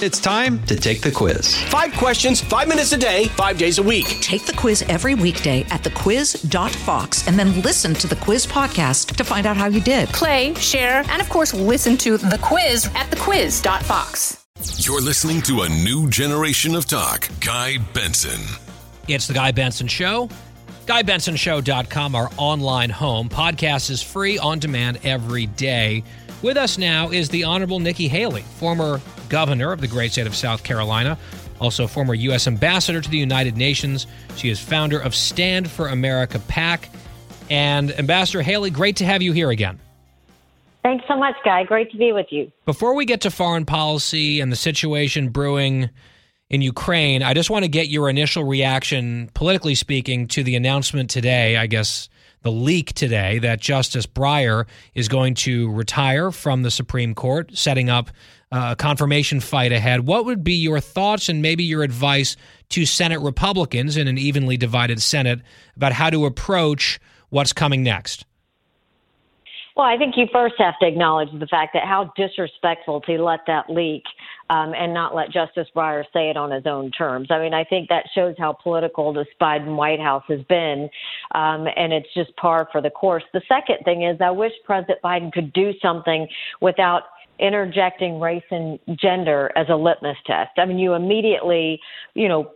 It's time to take the quiz. Five questions, five minutes a day, five days a week. Take the quiz every weekday at thequiz.fox and then listen to the quiz podcast to find out how you did. Play, share, and of course, listen to the quiz at thequiz.fox. You're listening to a new generation of talk. Guy Benson. It's the Guy Benson Show. GuyBensonShow.com, our online home. Podcast is free on demand every day. With us now is the Honorable Nikki Haley, former governor of the great state of South Carolina, also former U.S. ambassador to the United Nations. She is founder of Stand for America PAC. And Ambassador Haley, great to have you here again. Thanks so much, Guy. Great to be with you. Before we get to foreign policy and the situation brewing in Ukraine, I just want to get your initial reaction, politically speaking, to the announcement today, I guess the leak today, that Justice Breyer is going to retire from the Supreme Court, setting up uh, a confirmation fight ahead. What would be your thoughts and maybe your advice to Senate Republicans in an evenly divided Senate about how to approach what's coming next? Well, I think you first have to acknowledge the fact that how disrespectful to let that leak um, and not let Justice Breyer say it on his own terms. I mean, I think that shows how political this Biden White House has been, um, and it's just par for the course. The second thing is, I wish President Biden could do something without interjecting race and gender as a litmus test. I mean, you immediately, you know,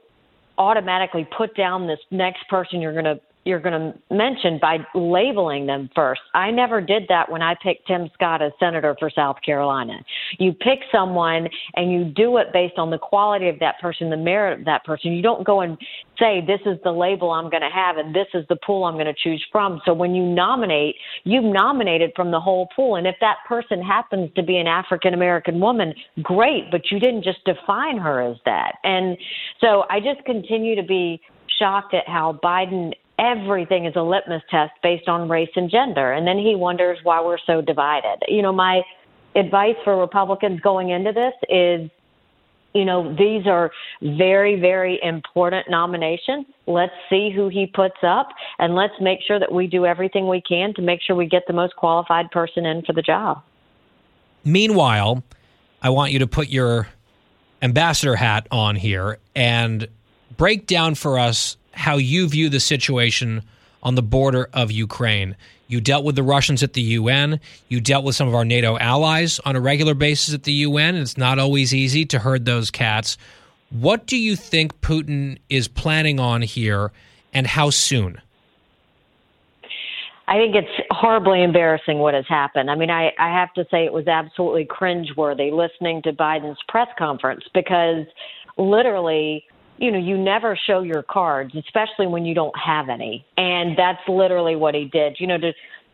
automatically put down this next person you're going to you're going to mention by labeling them first. I never did that when I picked Tim Scott as senator for South Carolina. You pick someone and you do it based on the quality of that person, the merit of that person. You don't go and say, this is the label I'm going to have and this is the pool I'm going to choose from. So when you nominate, you've nominated from the whole pool. And if that person happens to be an African American woman, great, but you didn't just define her as that. And so I just continue to be shocked at how Biden everything is a litmus test based on race and gender. And then he wonders why we're so divided. You know, my advice for Republicans going into this is you know, these are very, very important nominations. Let's see who he puts up, and let's make sure that we do everything we can to make sure we get the most qualified person in for the job. Meanwhile, I want you to put your ambassador hat on here and break down for us how you view the situation on the border of Ukraine. You dealt with the Russians at the UN. You dealt with some of our NATO allies on a regular basis at the UN. It's not always easy to herd those cats. What do you think Putin is planning on here, and how soon? I think it's horribly embarrassing what has happened. I mean, I, I have to say it was absolutely cringeworthy listening to Biden's press conference because literally you know, you never show your cards, especially when you don't have any. And that's literally what he did. You know, to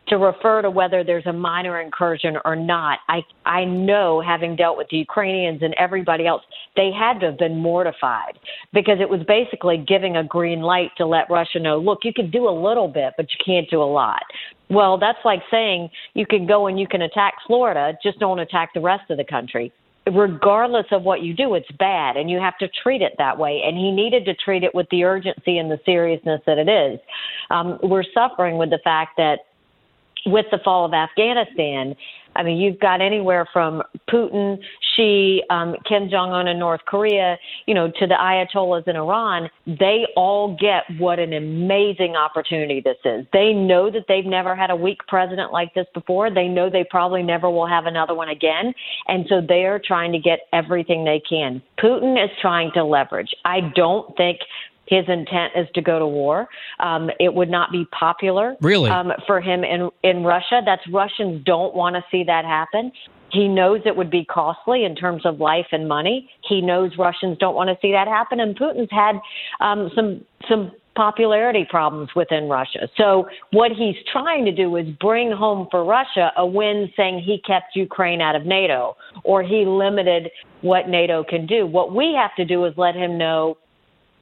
to refer to whether there's a minor incursion or not, I I know having dealt with the Ukrainians and everybody else, they had to have been mortified because it was basically giving a green light to let Russia know, look, you can do a little bit, but you can't do a lot. Well, that's like saying you can go and you can attack Florida, just don't attack the rest of the country regardless of what you do, it's bad, and you have to treat it that way. And he needed to treat it with the urgency and the seriousness that it is. Um, we're suffering with the fact that with the fall of Afghanistan, I mean, you've got anywhere from Putin, Xi, um, Kim Jong Un in North Korea, you know, to the Ayatollahs in Iran. They all get what an amazing opportunity this is. They know that they've never had a weak president like this before. They know they probably never will have another one again. And so they are trying to get everything they can. Putin is trying to leverage. I don't think his intent is to go to war. Um, it would not be popular really? um, for him in in Russia. That's Russians don't want to see that happen. He knows it would be costly in terms of life and money. He knows Russians don't want to see that happen, and Putin's had um, some some popularity problems within Russia. So what he's trying to do is bring home for Russia a win saying he kept Ukraine out of NATO or he limited what NATO can do. What we have to do is let him know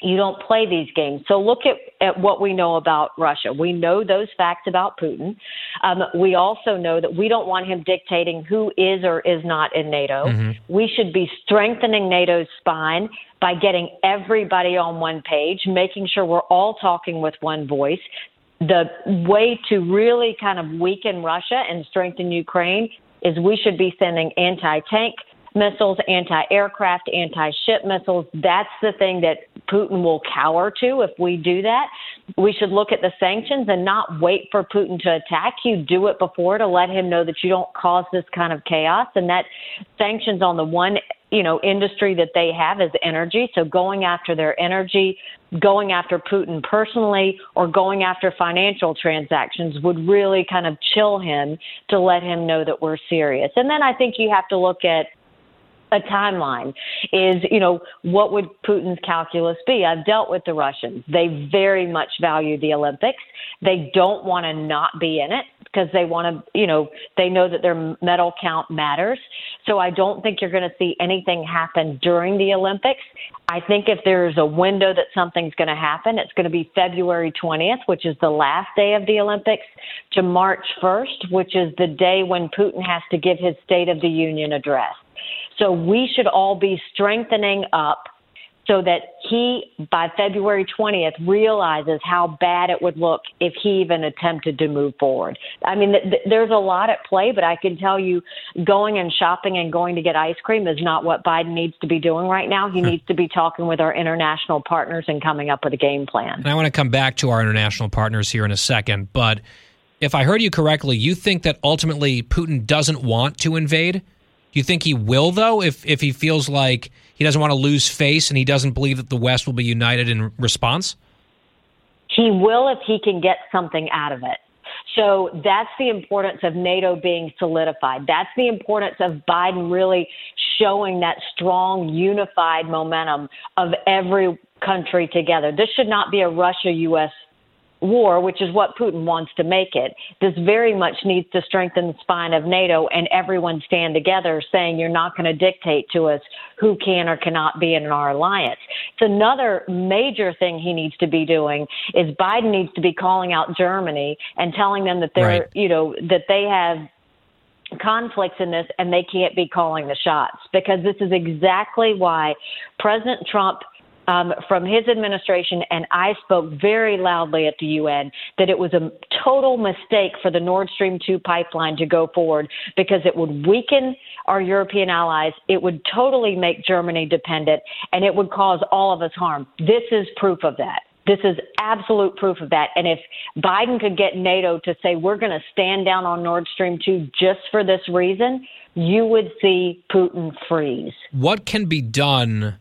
you don't play these games. So look at, at what we know about Russia. We know those facts about Putin. Um, we also know that we don't want him dictating who is or is not in NATO. Mm-hmm. We should be strengthening NATO's spine by getting everybody on one page, making sure we're all talking with one voice. The way to really kind of weaken Russia and strengthen Ukraine is we should be sending anti tank missiles, anti aircraft, anti ship missiles. That's the thing that Putin will cower to if we do that. We should look at the sanctions and not wait for Putin to attack you. Do it before to let him know that you don't cause this kind of chaos. And that sanctions on the one you know industry that they have is energy so going after their energy going after putin personally or going after financial transactions would really kind of chill him to let him know that we're serious and then i think you have to look at a timeline is, you know, what would Putin's calculus be? I've dealt with the Russians. They very much value the Olympics. They don't want to not be in it because they want to, you know, they know that their medal count matters. So I don't think you're going to see anything happen during the Olympics. I think if there's a window that something's going to happen, it's going to be February 20th, which is the last day of the Olympics, to March 1st, which is the day when Putin has to give his State of the Union address. So we should all be strengthening up so that he, by February 20th, realizes how bad it would look if he even attempted to move forward. I mean, th- th- there's a lot at play, but I can tell you going and shopping and going to get ice cream is not what Biden needs to be doing right now. He hmm. needs to be talking with our international partners and coming up with a game plan. And I want to come back to our international partners here in a second, but if I heard you correctly, you think that ultimately Putin doesn't want to invade? You think he will, though, if, if he feels like he doesn't want to lose face and he doesn't believe that the West will be united in response? He will if he can get something out of it. So that's the importance of NATO being solidified. That's the importance of Biden really showing that strong, unified momentum of every country together. This should not be a Russia U.S war, which is what Putin wants to make it. This very much needs to strengthen the spine of NATO and everyone stand together saying you're not going to dictate to us who can or cannot be in our alliance. It's another major thing he needs to be doing is Biden needs to be calling out Germany and telling them that they're, right. you know, that they have conflicts in this and they can't be calling the shots because this is exactly why President Trump – um, from his administration, and I spoke very loudly at the UN that it was a total mistake for the Nord Stream 2 pipeline to go forward because it would weaken our European allies, it would totally make Germany dependent, and it would cause all of us harm. This is proof of that. This is absolute proof of that. And if Biden could get NATO to say, we're going to stand down on Nord Stream 2 just for this reason, you would see Putin freeze. What can be done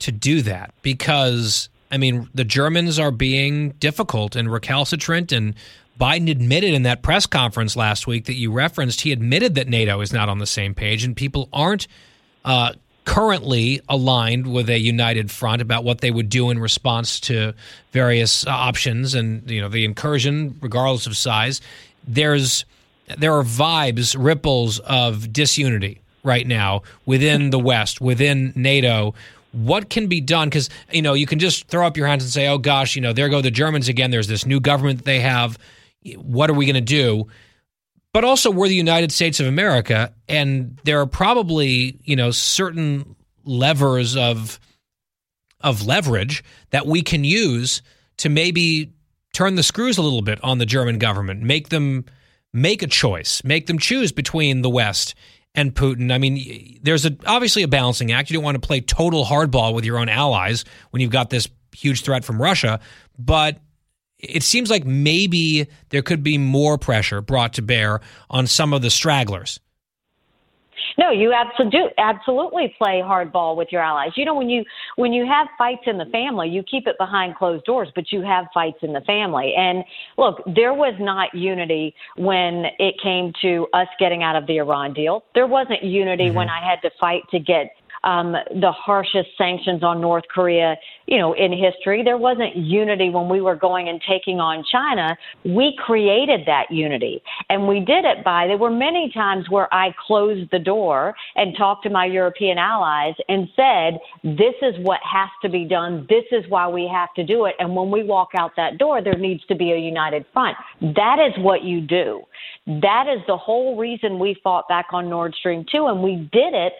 to do that because I mean the Germans are being difficult and recalcitrant and Biden admitted in that press conference last week that you referenced he admitted that NATO is not on the same page and people aren't uh, currently aligned with a united front about what they would do in response to various uh, options and you know the incursion regardless of size. There's there are vibes ripples of disunity right now within the west within NATO what can be done? Because you know you can just throw up your hands and say oh gosh you know there go the germans again. There's this new government they have. What are we going to do? But also we're the united states of america and there are probably you know certain levers of of leverage that we can use to maybe turn the screws a little bit on the german government make them make a choice make them choose between the west and Putin. I mean, there's a, obviously a balancing act. You don't want to play total hardball with your own allies when you've got this huge threat from Russia, but it seems like maybe there could be more pressure brought to bear on some of the stragglers. No, you absolutely absolutely play hardball with your allies. You know, when you when you have fights in the family, you keep it behind closed doors, but you have fights in the family. And look, there was not unity when it came to us getting out of the Iran deal. There wasn't unity mm-hmm. when I had to fight to get um, the harshest sanctions on North Korea, you know, in history. There wasn't unity when we were going and taking on China. We created that unity, and we did it by. There were many times where I closed the door and talked to my European allies and said, "This is what has to be done. This is why we have to do it." And when we walk out that door, there needs to be a united front. That is what you do. That is the whole reason we fought back on Nord Stream 2, and we did it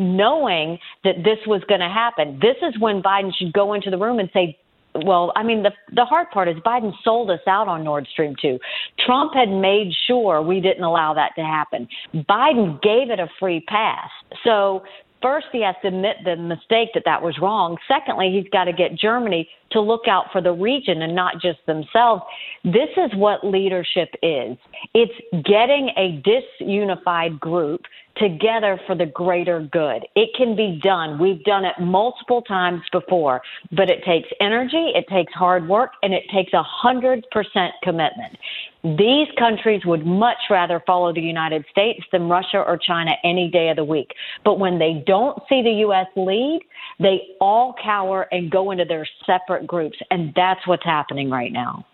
knowing that this was going to happen. This is when Biden should go into the room and say, well, I mean, the the hard part is Biden sold us out on Nord Stream 2. Trump had made sure we didn't allow that to happen. Biden gave it a free pass. So first he has to admit the mistake that that was wrong. Secondly, he's got to get Germany to look out for the region and not just themselves. This is what leadership is. It's getting a disunified group together for the greater good. It can be done. We've done it multiple times before, but it takes energy, it takes hard work, and it takes a hundred percent commitment. These countries would much rather follow the United States than Russia or China any day of the week. But when they don't see the U.S. lead, they all cower and go into their separate groups. And that's what's happening right now.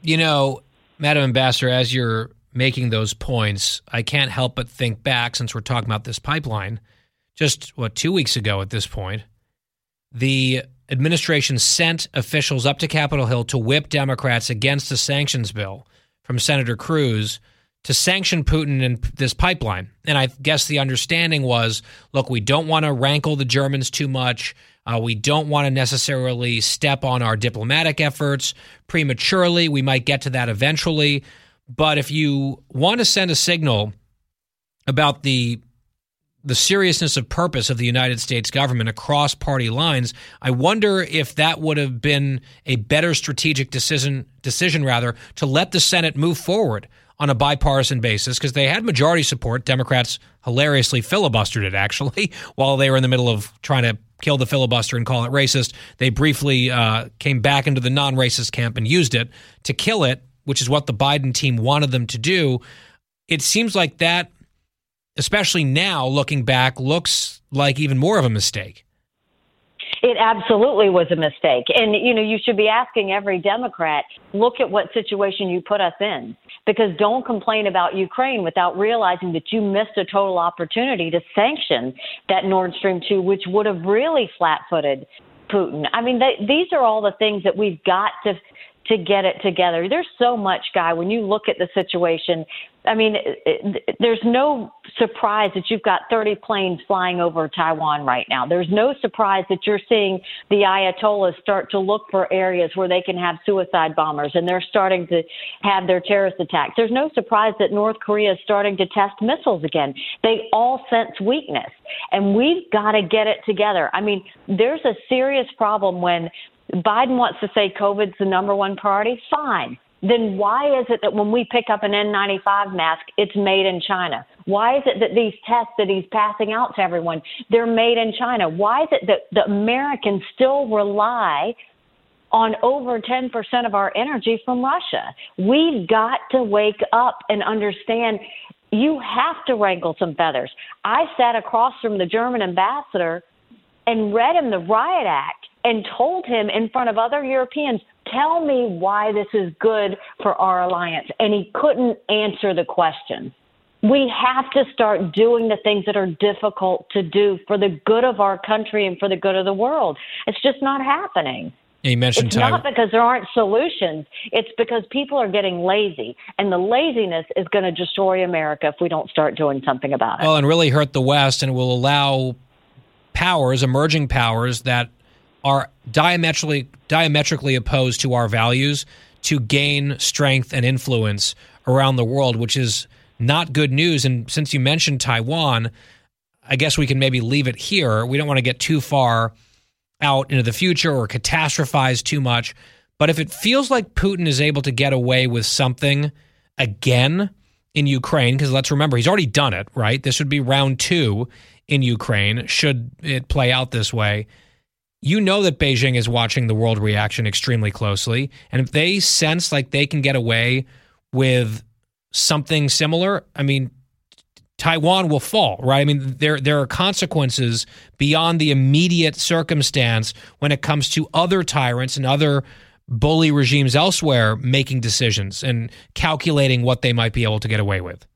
You know, Madam Ambassador, as you're making those points, I can't help but think back since we're talking about this pipeline. Just what, two weeks ago at this point, the administration sent officials up to Capitol Hill to whip Democrats against the sanctions bill from Senator Cruz to sanction Putin and this pipeline. And I guess the understanding was look, we don't want to rankle the Germans too much. Uh, we don't want to necessarily step on our diplomatic efforts prematurely. We might get to that eventually. But if you want to send a signal about the the seriousness of purpose of the United States government across party lines, I wonder if that would have been a better strategic decision decision rather to let the Senate move forward on a bipartisan basis because they had majority support. Democrats hilariously filibustered it actually while they were in the middle of trying to kill the filibuster and call it racist. They briefly uh, came back into the non-racist camp and used it to kill it which is what the Biden team wanted them to do. It seems like that, especially now looking back, looks like even more of a mistake. It absolutely was a mistake. And, you know, you should be asking every Democrat, look at what situation you put us in. Because don't complain about Ukraine without realizing that you missed a total opportunity to sanction that Nord Stream 2, which would have really flat footed Putin. I mean, they, these are all the things that we've got to to get it together. There's so much, Guy, when you look at the situation. I mean, it, it, there's no surprise that you've got 30 planes flying over Taiwan right now. There's no surprise that you're seeing the Ayatollahs start to look for areas where they can have suicide bombers and they're starting to have their terrorist attacks. There's no surprise that North Korea is starting to test missiles again. They all sense weakness, and we've got to get it together. I mean, there's a serious problem when Biden wants to say COVID's the number one priority. Fine. Then why is it that when we pick up an N95 mask, it's made in China? Why is it that these tests that he's passing out to everyone, they're made in China? Why is it that the Americans still rely on over 10% of our energy from Russia? We've got to wake up and understand you have to wrangle some feathers. I sat across from the German ambassador and read him the Riot Act and told him in front of other Europeans, tell me why this is good for our alliance. And he couldn't answer the question. We have to start doing the things that are difficult to do for the good of our country and for the good of the world. It's just not happening. You mentioned it's not because there aren't solutions. It's because people are getting lazy, and the laziness is going to destroy America if we don't start doing something about it. Well, and really hurt the West, and will allow powers, emerging powers that are diametrically diametrically opposed to our values to gain strength and influence around the world, which is not good news. And since you mentioned Taiwan, I guess we can maybe leave it here. We don't want to get too far out into the future or catastrophize too much. But if it feels like Putin is able to get away with something again in Ukraine, because let's remember, he's already done it, right? This would be round two in Ukraine, should it play out this way you know that Beijing is watching the world reaction extremely closely. And if they sense like they can get away with something similar, I mean, Taiwan will fall, right? I mean, there there are consequences beyond the immediate circumstance when it comes to other tyrants and other bully regimes elsewhere making decisions and calculating what they might be able to get away with.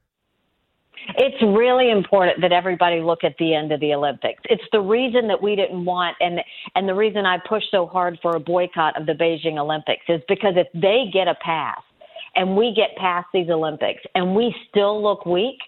It's really important that everybody look at the end of the Olympics. It's the reason that we didn't want and and the reason I pushed so hard for a boycott of the Beijing Olympics is because if they get a pass and we get past these Olympics and we still look weak,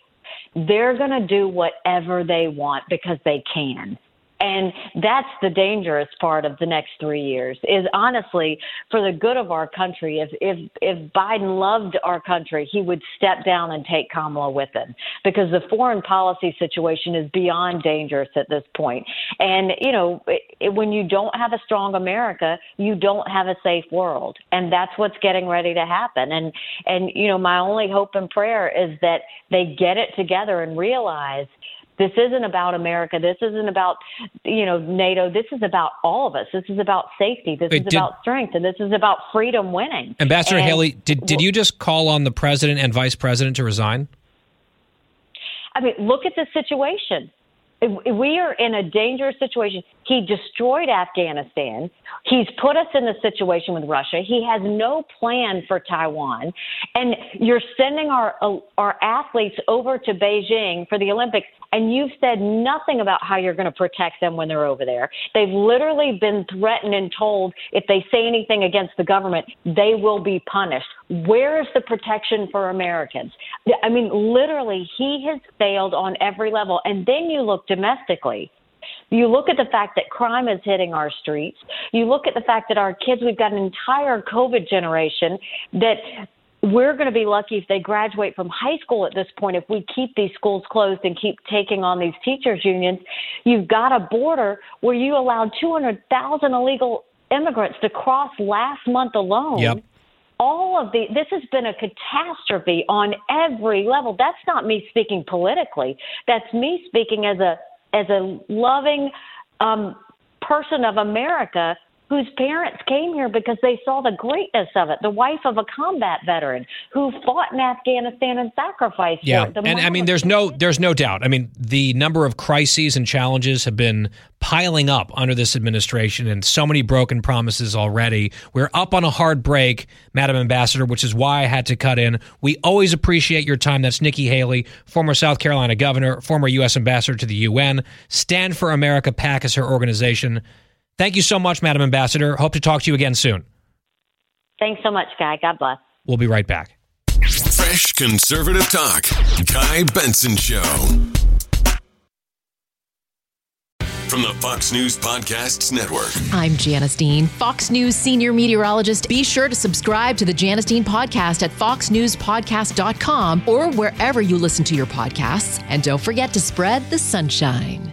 they're going to do whatever they want because they can. And that's the dangerous part of the next three years is honestly for the good of our country. If if if Biden loved our country, he would step down and take Kamala with him because the foreign policy situation is beyond dangerous at this point. And you know, it, when you don't have a strong America, you don't have a safe world, and that's what's getting ready to happen. And and you know, my only hope and prayer is that they get it together and realize this isn't about America. This isn't about, you know, NATO. This is about all of us. This is about safety. This Wait, is did, about strength, and this is about freedom winning. Ambassador and, Haley, did did you just call on the president and vice president to resign? I mean, look at the situation. We are in a dangerous situation. He destroyed Afghanistan. He's put us in the situation with Russia. He has no plan for Taiwan. And you're sending our our athletes over to Beijing for the Olympics and you've said nothing about how you're going to protect them when they're over there. They've literally been threatened and told if they say anything against the government, they will be punished. Where is the protection for Americans? I mean, literally, he has failed on every level. And then you look domestically. You look at the fact that crime is hitting our streets. You look at the fact that our kids, we've got an entire COVID generation that we're going to be lucky if they graduate from high school at this point if we keep these schools closed and keep taking on these teachers unions you've got a border where you allowed 200,000 illegal immigrants to cross last month alone yep. All of the this has been a catastrophe on every level. That's not me speaking politically. That's me speaking as a as a loving um person of America whose parents came here because they saw the greatness of it. The wife of a combat veteran who fought in Afghanistan and sacrificed yeah. and I mean, there's no, there's no doubt. I mean, the number of crises and challenges have been piling up under this administration, and so many broken promises already. We're up on a hard break, Madam Ambassador, which is why I had to cut in. We always appreciate your time. That's Nikki Haley, former South Carolina governor, former U.S. ambassador to the UN. Stand for America PAC is her organization. Thank you so much, Madam Ambassador. Hope to talk to you again soon. Thanks so much, Guy. God bless. We'll be right back. Fresh conservative talk. Guy Benson Show. From the Fox News Podcasts Network. I'm Janice Dean, Fox News senior meteorologist. Be sure to subscribe to the Janice Dean podcast at foxnewspodcast.com or wherever you listen to your podcasts. And don't forget to spread the sunshine.